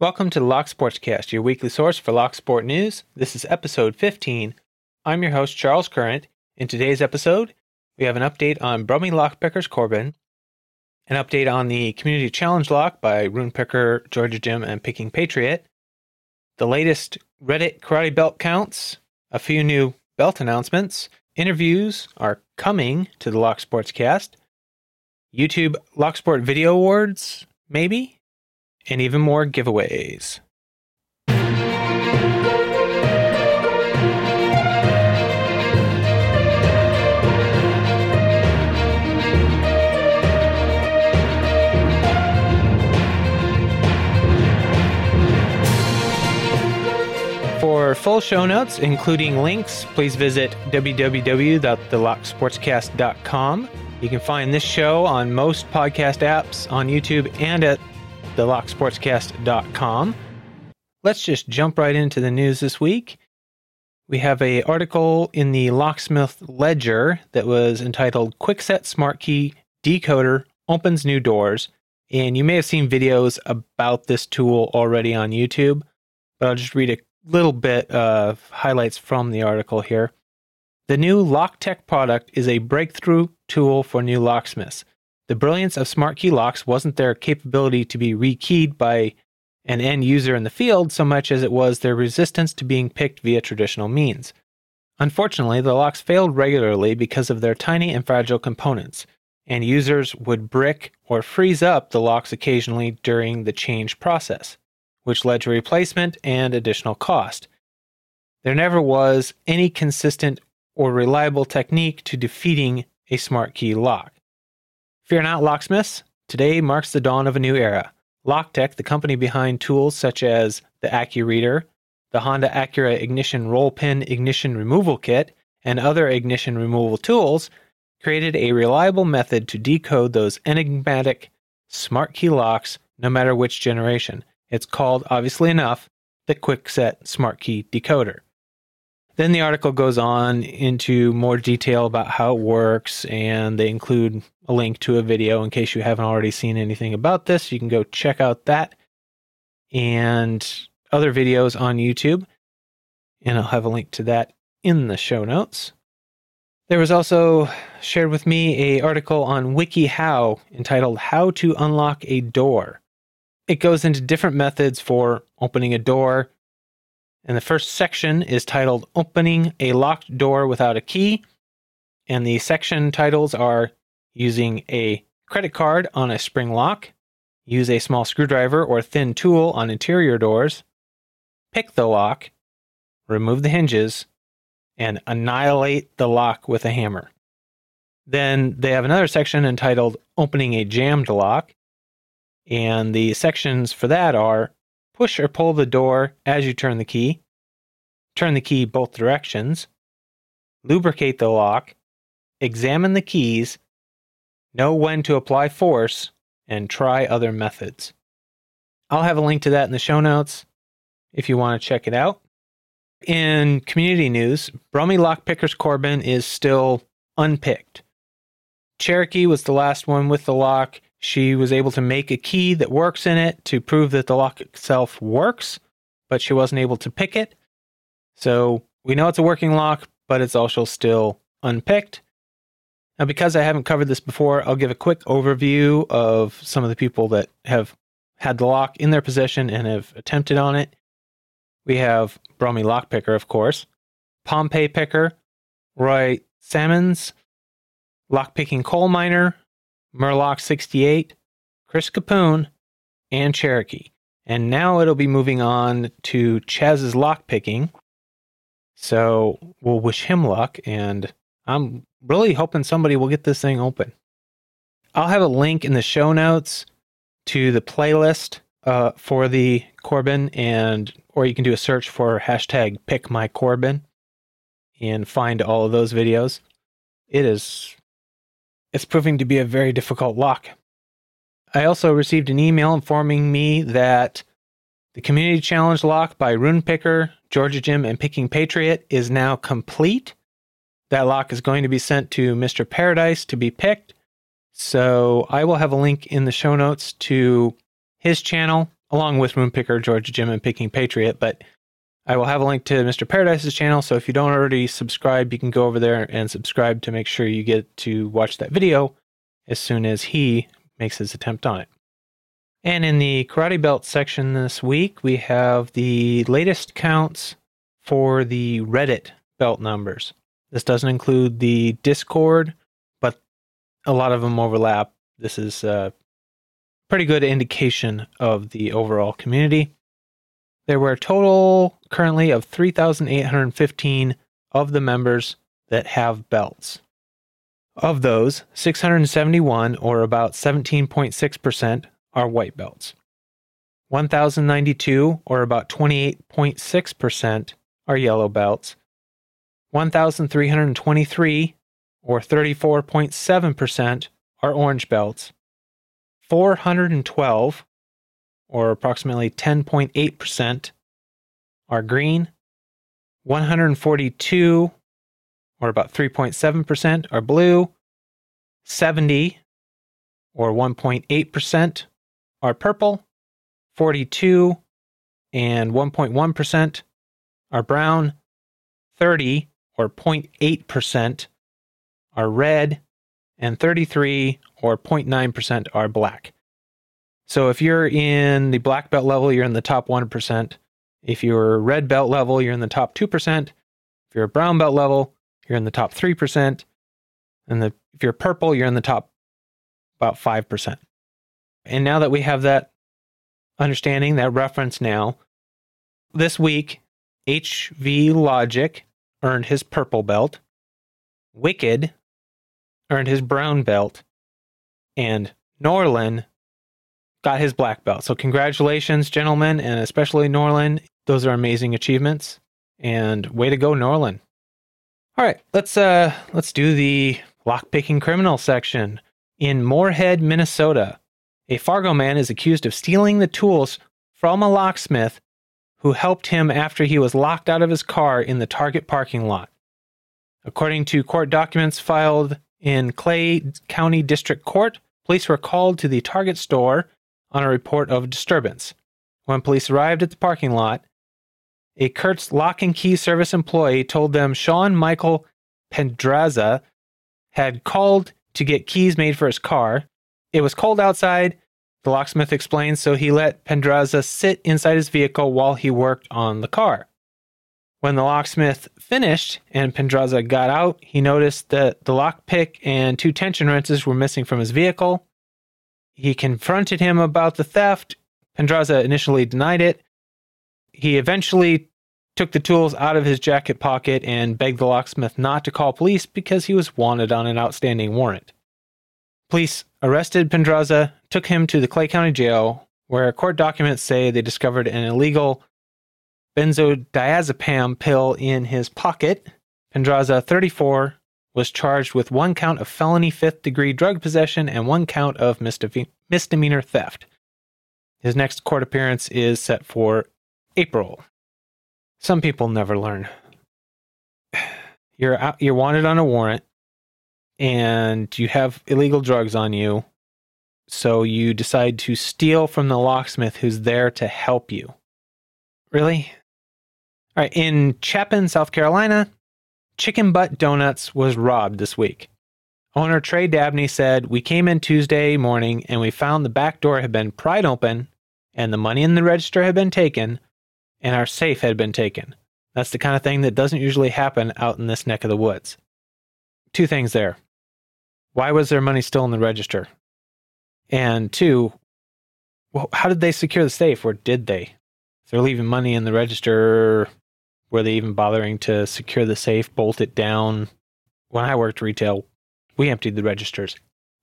Welcome to the Lock Sportscast, your weekly source for Lock Sport news. This is episode 15. I'm your host, Charles Current. In today's episode, we have an update on Brummie Lockpickers Corbin, an update on the Community Challenge Lock by Rune Picker, Georgia Jim, and Picking Patriot, the latest Reddit karate belt counts, a few new belt announcements, interviews are coming to the Lock Sportscast, YouTube Lock Sport Video Awards, maybe, and even more giveaways. For full show notes, including links, please visit www.thelocksportscast.com. You can find this show on most podcast apps, on YouTube, and at thelocksportscast.com. Let's just jump right into the news this week. We have a article in the Locksmith Ledger that was entitled Kwikset Smart Key Decoder Opens New Doors. And you may have seen videos about this tool already on YouTube, but I'll just read a little bit of highlights from the article here. The new LockTech product is a breakthrough tool for new locksmiths. The brilliance of smart key locks wasn't their capability to be rekeyed by an end user in the field so much as it was their resistance to being picked via traditional means. Unfortunately, the locks failed regularly because of their tiny and fragile components, and users would brick or freeze up the locks occasionally during the change process, which led to replacement and additional cost. There never was any consistent or reliable technique to defeating a smart key lock. Fear not, locksmiths. Today marks the dawn of a new era. Locktech, the company behind tools such as the AccuReader, the Honda Acura Ignition Roll Pin Ignition Removal Kit, and other ignition removal tools, created a reliable method to decode those enigmatic smart key locks no matter which generation. It's called, obviously enough, the Kwikset Smart Key Decoder. Then the article goes on into more detail about how it works, and they include a link to a video in case you haven't already seen anything about this. You can go check out that and other videos on YouTube, and I'll have a link to that in the show notes. There was also shared with me a article on WikiHow entitled How to Unlock a Door. It goes into different methods for opening a door, and the first section is titled Opening a Locked Door Without a Key. And the section titles are Using a Credit Card on a Spring Lock, Use a Small Screwdriver or Thin Tool on Interior Doors, Pick the Lock, Remove the Hinges, and Annihilate the Lock with a Hammer. Then they have another section entitled Opening a Jammed Lock. And the sections for that are Push or pull the door as you turn the key. Turn the key both directions. Lubricate the lock. Examine the keys. Know when to apply force and try other methods. I'll have a link to that in the show notes if you want to check it out. In community news, Brummie Lockpickers Corbin is still unpicked. Cherokee was the last one with the lock. She was able to make a key that works in it to prove that the lock itself works, but she wasn't able to pick it. So we know it's a working lock, but it's also still unpicked. Now, because I haven't covered this before, I'll give a quick overview of some of the people that have had the lock in their possession and have attempted on it. We have Brummie Lockpicker, of course, Pompey Picker, Roy Salmons, Lockpicking Coal Miner, Murloc 68, Chris Capoon, and Cherokee. And now it'll be moving on to Chaz's lockpicking. So we'll wish him luck, and I'm really hoping somebody will get this thing open. I'll have a link in the show notes to the playlist uh, for the Corbin, and or you can do a search for hashtag Pick My Corbin and find all of those videos. It is it's proving to be a very difficult lock. I also received an email informing me that the community challenge lock by Rune Picker, Georgia Jim, and Picking Patriot is now complete. That lock is going to be sent to Mr. Paradise to be picked. So I will have a link in the show notes to his channel along with Rune Picker, Georgia Jim, and Picking Patriot. But I will have a link to Mr. Paradise's channel. So if you don't already subscribe, you can go over there and subscribe to make sure you get to watch that video as soon as he makes his attempt on it. And in the karate belt section this week, we have the latest counts for the Reddit belt numbers. This doesn't include the Discord, but a lot of them overlap. This is a pretty good indication of the overall community. There were a total currently of 3,815 of the members that have belts. Of those, 671, or about 17.6%, are white belts. 1,092, or about 28.6%, are yellow belts. 1,323, or 34.7%, are orange belts. 412, or approximately 10.8%, are green. 142, or about 3.7%, are blue. 70, or 1.8%, are purple. 42 and 1.1% are brown. 30, or 0.8%, are red. And 33, or 0.9%, are black. So if you're in the black belt level, you're in the top 1%. If you're red belt level, you're in the top 2%. If you're a brown belt level, you're in the top 3%. And the, if you're purple, you're in the top about 5%. And now that we have that understanding, that reference now, this week, HV Logic earned his purple belt, Wicked earned his brown belt, and Norlin got his black belt. So congratulations, gentlemen, and especially Norlin. Those are amazing achievements. And way to go, Norlin. All right, let's uh let's do the lockpicking criminal section. In Moorhead, Minnesota, a Fargo man is accused of stealing the tools from a locksmith who helped him after he was locked out of his car in the Target parking lot. According to court documents filed in Clay County District Court, police were called to the Target store on a report of disturbance. When police arrived at the parking lot, a Kurtz lock and key service employee told them Sean Michael Pendraza had called to get keys made for his car. It was cold outside, the locksmith explained, so he let Pendraza sit inside his vehicle while he worked on the car. When the locksmith finished and Pendraza got out, he noticed that the lockpick and two tension wrenches were missing from his vehicle. He confronted him about the theft. Pendraza initially denied it. He eventually took the tools out of his jacket pocket and begged the locksmith not to call police because he was wanted on an outstanding warrant. Police arrested Pendraza, took him to the Clay County Jail, where court documents say they discovered an illegal benzodiazepam pill in his pocket. Pendraza, 34, was charged with one count of felony fifth degree drug possession and one count of misdemeanor theft. His next court appearance is set for April. Some people never learn. You're out, you're wanted on a warrant and you have illegal drugs on you. So you decide to steal from the locksmith who's there to help you. Really? All right, in Chapin, South Carolina, Chicken Butt Donuts was robbed this week. Owner Trey Dabney said, We came in Tuesday morning and we found the back door had been pried open and the money in the register had been taken and our safe had been taken. That's the kind of thing that doesn't usually happen out in this neck of the woods. Two things there. Why was their money still in the register? And two, well, how did they secure the safe or did they? If they're leaving money in the register, were they even bothering to secure the safe, bolt it down? When I worked retail, we emptied the registers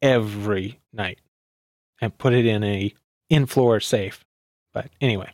every night and put it in a in-floor safe. But anyway,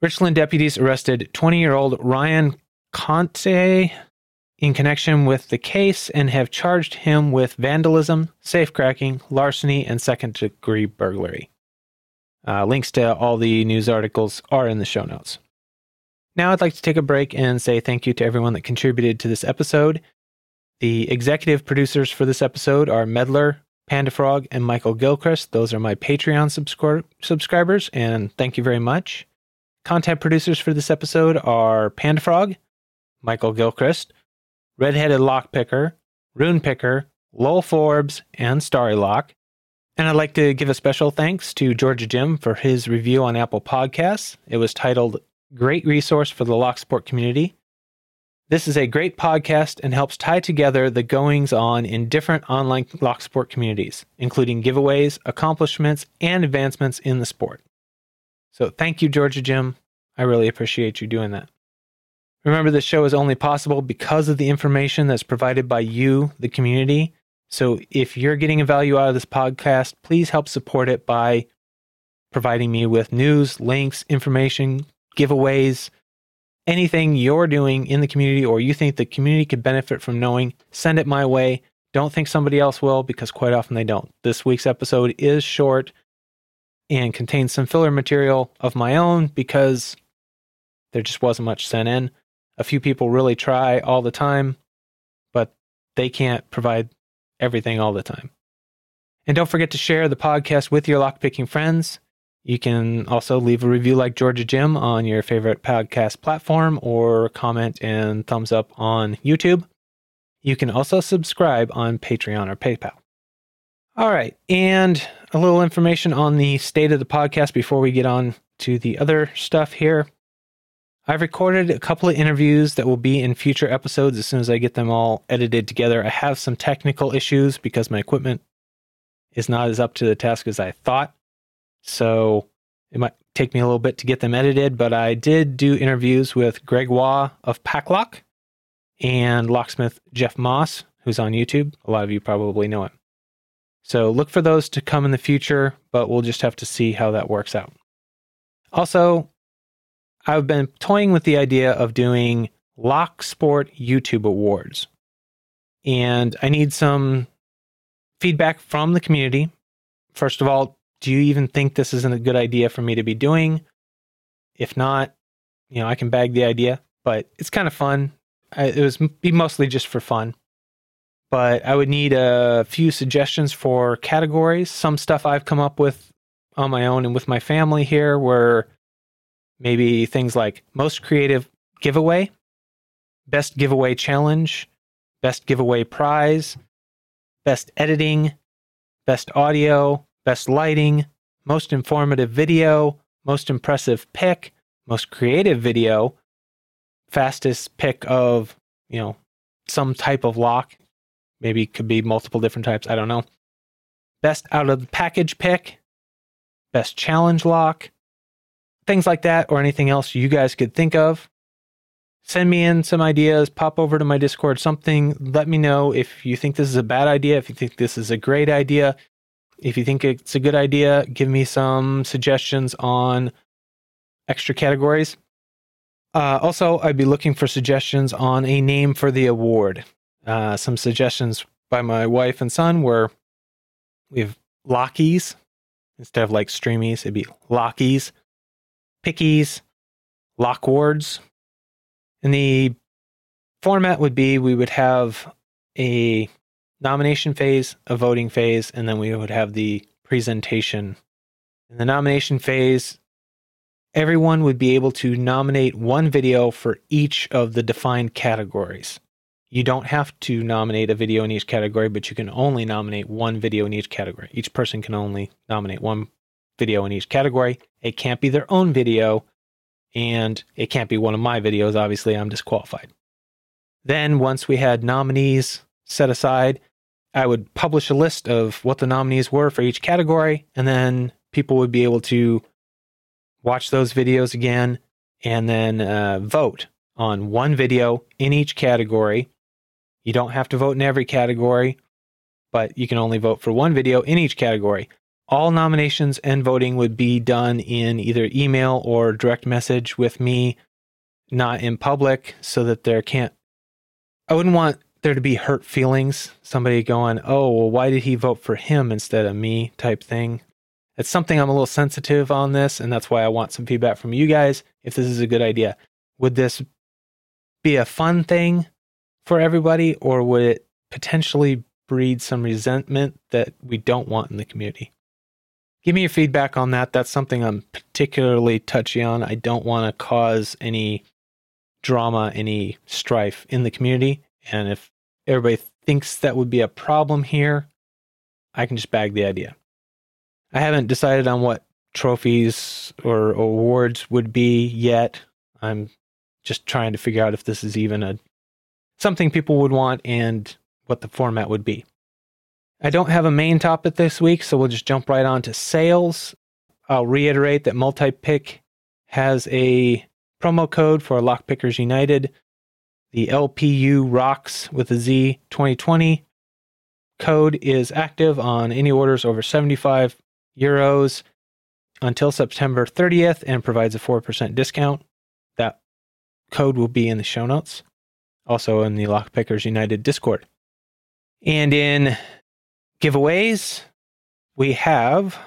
Richland deputies arrested 20-year-old Ryan Conte in connection with the case and have charged him with vandalism, safecracking, larceny, and second-degree burglary. Uh, links to all the news articles are in the show notes. Now, I'd like to take a break and say thank you to everyone that contributed to this episode. The executive producers for this episode are Medler, Panda Frog, and Michael Gilchrist. Those are my Patreon subscri- subscribers, and thank you very much. Content producers for this episode are Panda Frog, Michael Gilchrist, Redheaded Lockpicker, Rune Picker, Lowell Forbes, and Starry Lock. And I'd like to give a special thanks to Georgia Jim for his review on Apple Podcasts. It was titled Great Resource for the Lock Sport Community. This is a great podcast and helps tie together the goings on in different online lock sport communities, including giveaways, accomplishments, and advancements in the sport. So thank you, Georgia Jim. I really appreciate you doing that. Remember, this show is only possible because of the information that's provided by you, the community. So if you're getting a value out of this podcast, please help support it by providing me with news, links, information, giveaways, anything you're doing in the community or you think the community could benefit from knowing, send it my way. Don't think somebody else will because quite often they don't. This week's episode is short and contains some filler material of my own because there just wasn't much sent in. A few people really try all the time, but they can't provide everything all the time. And don't forget to share the podcast with your lockpicking friends. You can also leave a review like Georgia Jim on your favorite podcast platform or comment and thumbs up on YouTube. You can also subscribe on Patreon or PayPal. All right, and a little information on the state of the podcast before we get on to the other stuff here. I've recorded a couple of interviews that will be in future episodes as soon as I get them all edited together. I have some technical issues because my equipment is not as up to the task as I thought. So it might take me a little bit to get them edited, but I did do interviews with Greg Waugh of Packlock and locksmith Jeff Moss, who's on YouTube. A lot of you probably know him. So look for those to come in the future, but we'll just have to see how that works out. Also, I've been toying with the idea of doing Lock Sport YouTube Awards. And I need some feedback from the community. First of all, do you even think this isn't a good idea for me to be doing? If not, you know, I can bag the idea, but it's kind of fun. I, it was be mostly just for fun. But I would need a few suggestions for categories. Some stuff I've come up with on my own and with my family here were maybe things like most creative giveaway, best giveaway challenge, best giveaway prize, best editing, best audio, best lighting, most informative video, most impressive pick, most creative video, fastest pick of, you know, some type of lock. Maybe could be multiple different types. I don't know. Best out of the package pick, best challenge lock, things like that, or anything else you guys could think of. Send me in some ideas, pop over to my Discord, something. Let me know if you think this is a bad idea, if you think this is a great idea, if you think it's a good idea, give me some suggestions on extra categories. Uh, also, I'd be looking for suggestions on a name for the award. Uh, some suggestions by my wife and son were we have Lockies instead of like Streamies, it'd be Lockies, Pickies, Lockwards. And the format would be we would have a nomination phase, a voting phase, and then we would have the presentation. In the nomination phase, everyone would be able to nominate one video for each of the defined categories. You don't have to nominate a video in each category, but you can only nominate one video in each category. Each person can only nominate one video in each category. It can't be their own video, and it can't be one of my videos. Obviously, I'm disqualified. Then, once we had nominees set aside, I would publish a list of what the nominees were for each category, and then people would be able to watch those videos again and then uh, vote on one video in each category. You don't have to vote in every category, but you can only vote for one video in each category. All nominations and voting would be done in either email or direct message with me, not in public, so that there can't. I wouldn't want there to be hurt feelings, somebody going, oh, well, why did he vote for him instead of me type thing. It's something I'm a little sensitive on this, and that's why I want some feedback from you guys if this is a good idea. Would this be a fun thing for everybody, or would it potentially breed some resentment that we don't want in the community. Give me your feedback on that. That's something I'm particularly touchy on. I don't want to cause any drama, any strife in the community. And if everybody thinks that would be a problem here, I can just bag the idea. I haven't decided on what trophies or awards would be yet. I'm just trying to figure out if this is even a something people would want and what the format would be. I don't have a main topic this week, so we'll just jump right on to sales. I'll reiterate that Multipick has a promo code for Lockpickers United. The LPU Rocks with a Z 2020 code is active on any orders over 75 euros until September 30th and provides a 4% discount. That code will be in the show notes, also in the Lockpickers United Discord. And in giveaways, we have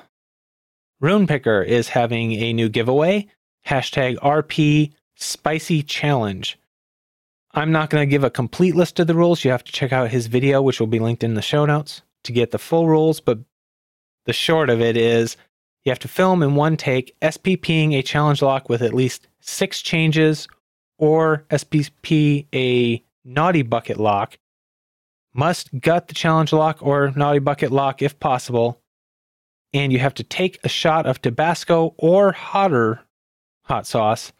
Rune Picker is having a new giveaway. Hashtag RP Spicy Challenge. I'm not going to give a complete list of the rules. You have to check out his video, which will be linked in the show notes to get the full rules. But the short of it is you have to film in one take, SPPing a challenge lock with at least six changes, or SPP a naughty bucket lock. Must gut the challenge lock or naughty bucket lock if possible. And you have to take a shot of Tabasco or hotter hot sauce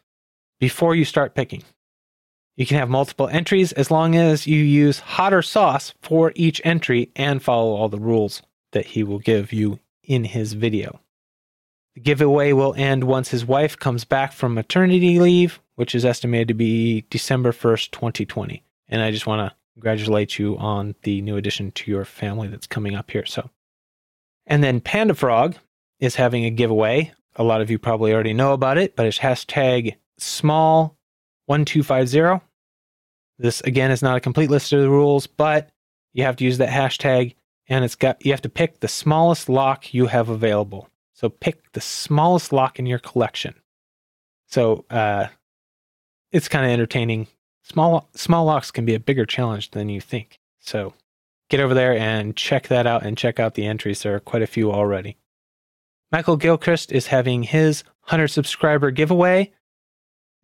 before you start picking. You can have multiple entries as long as you use hotter sauce for each entry and follow all the rules that he will give you in his video. The giveaway will end once his wife comes back from maternity leave, which is estimated to be December 1st, 2020. And I just want to congratulate you on the new addition to your family that's coming up here. So, and then Panda Frog is having a giveaway. A lot of you probably already know about it, but it's hashtag small 1250. This again is not a complete list of the rules, but you have to use that hashtag and it's got you have to pick the smallest lock you have available. So pick the smallest lock in your collection. So uh, it's kind of entertaining. Small small locks can be a bigger challenge than you think. So get over there and check that out and check out the entries. There are quite a few already. Michael Gilchrist is having his 100 subscriber giveaway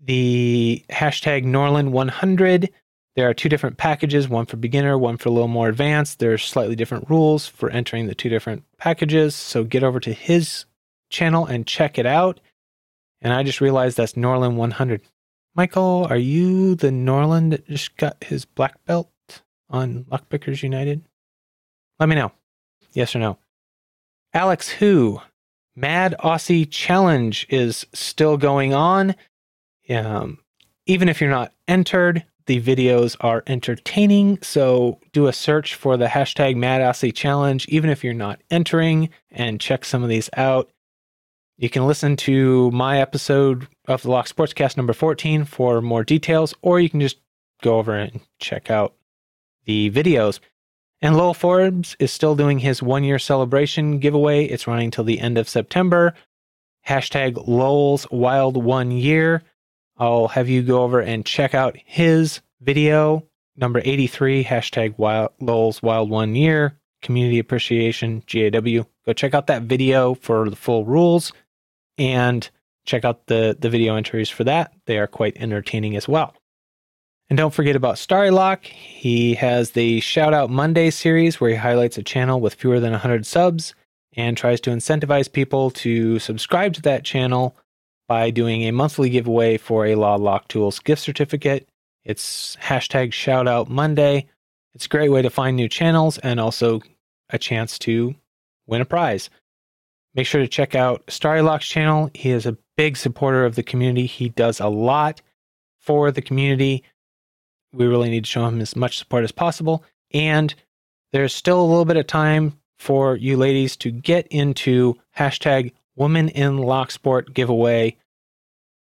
the hashtag Norlin100. There are two different packages, one for beginner, one for a little more advanced. There's slightly different rules for entering the two different packages. So get over to his channel and check it out. And I just realized that's Norland 100. Michael, are you the Norland that just got his black belt on Lockpickers United? Let me know. Yes or no. Alex Hoo, Mad Aussie Challenge is still going on. Um, even if you're not entered, the videos are entertaining. So do a search for the hashtag Mad Aussie Challenge, even if you're not entering, and check some of these out. You can listen to my episode of the Lock Sportscast number 14 for more details, or you can just go over and check out the videos. And Lowell Forbes is still doing his one year celebration giveaway. It's running till the end of September. Hashtag Lowell's Wild One Year. I'll have you go over and check out his video, number 83, hashtag wild, Lowell's Wild One Year, Community Appreciation, GAW. Go check out that video for the full rules and check out the, the video entries for that. They are quite entertaining as well. And don't forget about Starry Lock. He has the Shout Out Monday series where he highlights a channel with fewer than 100 subs and tries to incentivize people to subscribe to that channel by doing a monthly giveaway for a Law Lock Tools gift certificate. It's hashtag shout out Monday. It's a great way to find new channels and also a chance to win a prize. Make sure to check out Starry Lock's channel. He is a big supporter of the community. He does a lot for the community. We really need to show him as much support as possible. And there's still a little bit of time for you ladies to get into hashtag Woman in Lock Sport giveaway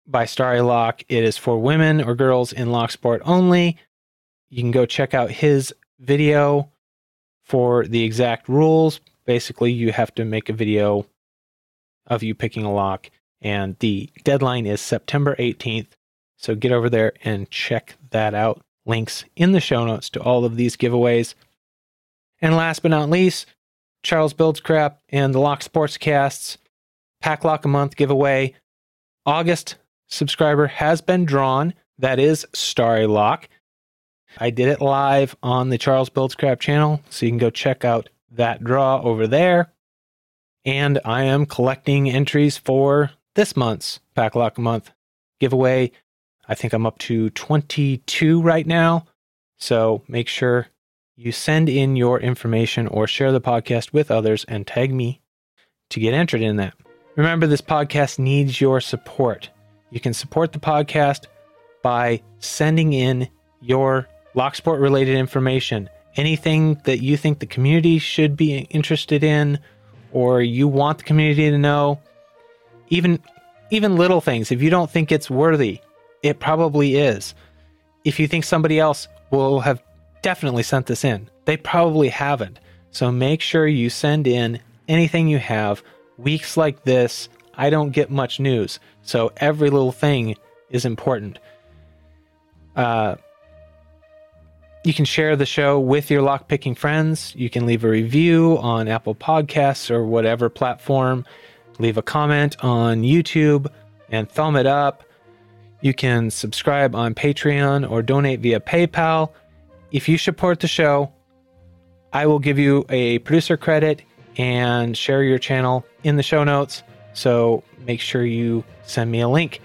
by Starry Lock. It is for women or girls in lock sport only. You can go check out his video for the exact rules. Basically, you have to make a video of you picking a lock, and the deadline is September 18th. So get over there and check that out. Links in the show notes to all of these giveaways. And last but not least, Charles Builds Crap and the Lock Sportscasts Pack Lock a Month giveaway. August subscriber has been drawn. That is Starry Lock. I did it live on the Charles Builds Crap channel, so you can go check out that draw over there. And I am collecting entries for this month's Pack Lock a Month giveaway. I think I'm up to 22 right now. So make sure you send in your information or share the podcast with others and tag me to get entered in that. Remember, this podcast needs your support. You can support the podcast by sending in your Locksport related information. Anything that you think the community should be interested in or you want the community to know. Even even little things. If you don't think it's worthy, it probably is. If you think somebody else will have definitely sent this in, they probably haven't. So make sure you send in anything you have. Weeks like this, I don't get much news. So every little thing is important. Uh, you can share the show with your lockpicking friends. You can leave a review on Apple Podcasts or whatever platform. Leave a comment on YouTube and thumb it up. You can subscribe on Patreon or donate via PayPal. If you support the show, I will give you a producer credit and share your channel in the show notes. So make sure you send me a link.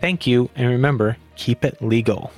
Thank you, and remember, keep it legal.